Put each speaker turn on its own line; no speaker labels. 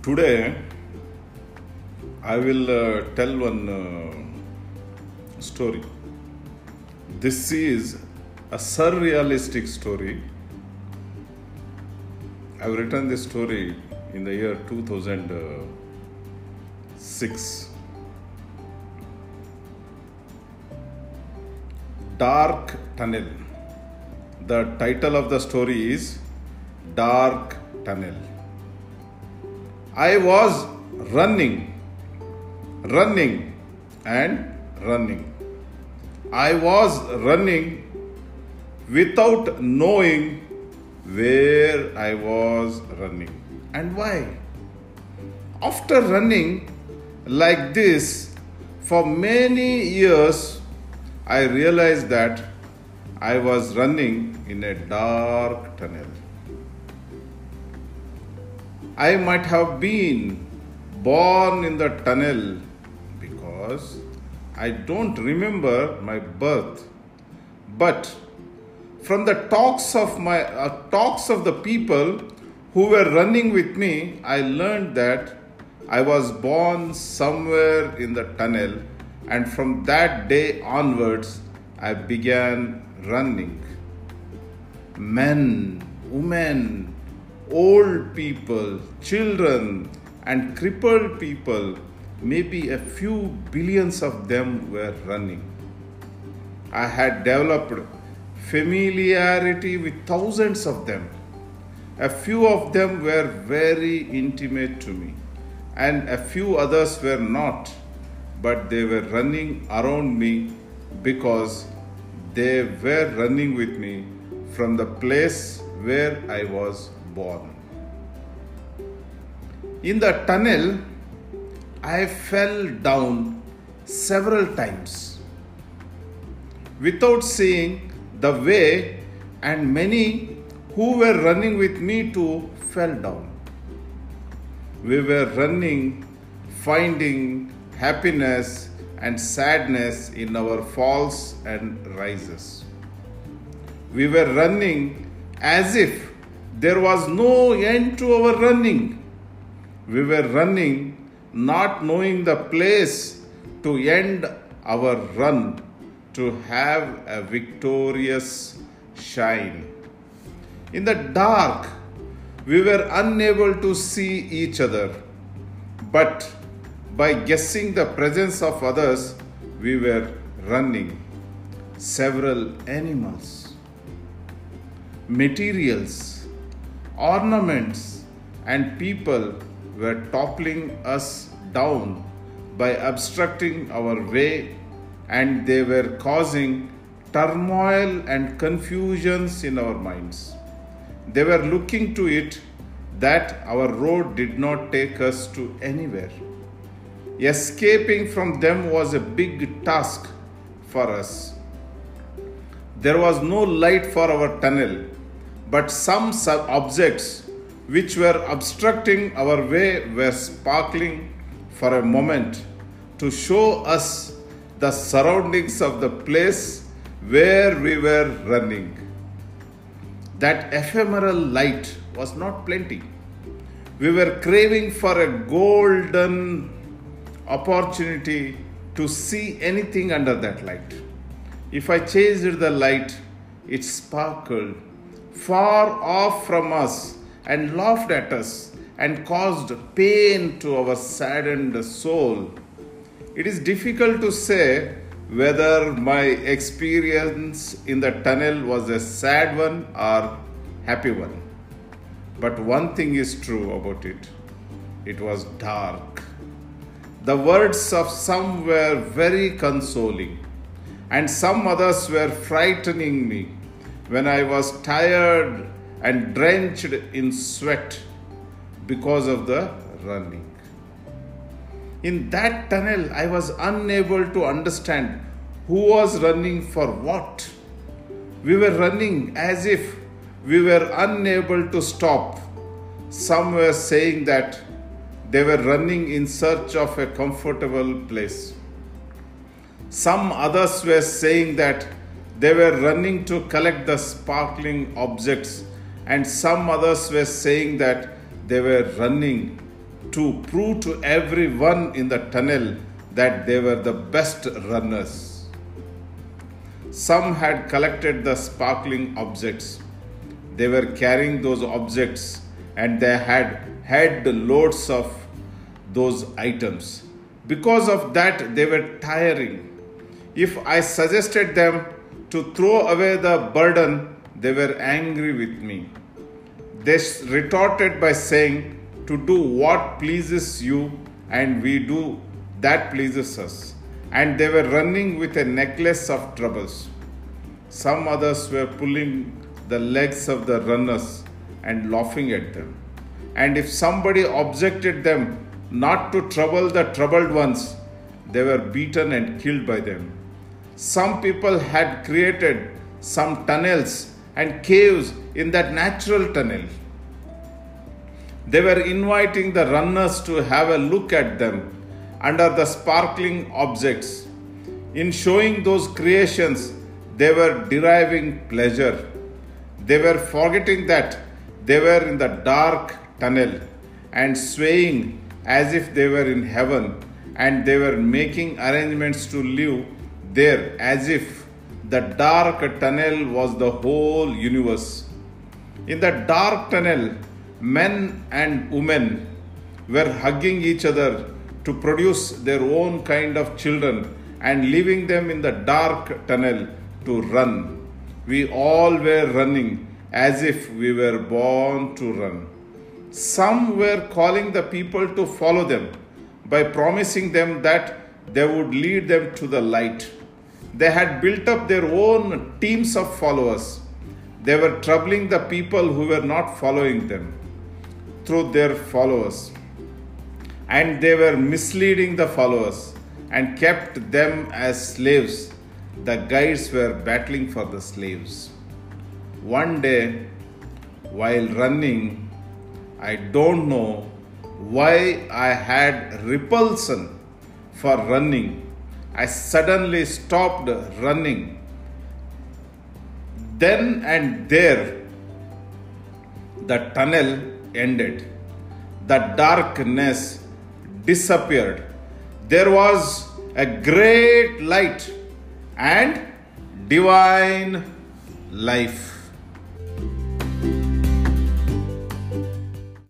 Today, I will uh, tell one uh, story. This is a surrealistic story. I've written this story in the year 2006. Dark Tunnel. The title of the story is Dark Tunnel. I was running, running, and running. I was running without knowing where I was running and why. After running like this for many years, I realized that I was running in a dark tunnel. I might have been born in the tunnel because I don't remember my birth. But from the talks of my uh, talks of the people who were running with me, I learned that I was born somewhere in the tunnel, and from that day onwards, I began running. Men, women, old people, children, and crippled people, maybe a few billions of them were running. I had developed familiarity with thousands of them. A few of them were very intimate to me, and a few others were not, but they were running around me because they were running with me from the place where I was born. In the tunnel, I fell down several times without seeing the way, and many who were running with me too fell down. We were running, finding happiness and sadness in our falls and rises. We were running as if there was no end to our running. We were running not knowing the place to end our run to have a victorious shine. In the dark, we were unable to see each other, but by guessing the presence of others, we were running. Several animals, materials, ornaments, and people were toppling us down by obstructing our way, and they were causing turmoil and confusions in our minds. They were looking to it that our road did not take us to anywhere. Escaping from them was a big task for us. There was no light for our tunnel, but some sub- objects which were obstructing our way were sparkling for a moment to show us the surroundings of the place where we were running. That ephemeral light was not plenty. We were craving for a golden opportunity to see anything under that light. If I chased the light, it sparkled far off from us and laughed at us and caused pain to our saddened soul. It is difficult to say whether my experience in the tunnel was a sad one or happy one. But one thing is true about it it was dark. The words of some were very consoling, and some others were frightening me when I was tired and drenched in sweat because of the running. In that tunnel, I was unable to understand who was running for what. We were running as if we were unable to stop. Some were saying that they were running in search of a comfortable place. Some others were saying that they were running to collect the sparkling objects, and some others were saying that they were running to prove to everyone in the tunnel that they were the best runners. Some had collected the sparkling objects. They were carrying those objects and they had had loads of those items. Because of that, they were tiring. If I suggested them to throw away the burden, they were angry with me. They retorted by saying, To do what pleases you, and we do that pleases us. And they were running with a necklace of troubles. Some others were pulling the legs of the runners and laughing at them. And if somebody objected them not to trouble the troubled ones, they were beaten and killed by them. Some people had created some tunnels and caves in that natural tunnel. They were inviting the runners to have a look at them under the sparkling objects. In showing those creations, they were deriving pleasure. They were forgetting that they were in the dark tunnel and swaying as if they were in heaven and they were making arrangements to live there as if the dark tunnel was the whole universe. In the dark tunnel, men and women were hugging each other to produce their own kind of children and leaving them in the dark tunnel to run. We all were running as if we were born to run. Some were calling the people to follow them by promising them that they would lead them to the light. They had built up their own teams of followers. They were troubling the people who were not following them through their followers. And they were misleading the followers and kept them as slaves. The guides were battling for the slaves. One day, while running, I don't know why I had repulsion for running. I suddenly stopped running. Then and there, the tunnel ended. The darkness disappeared. There was a great light and divine life.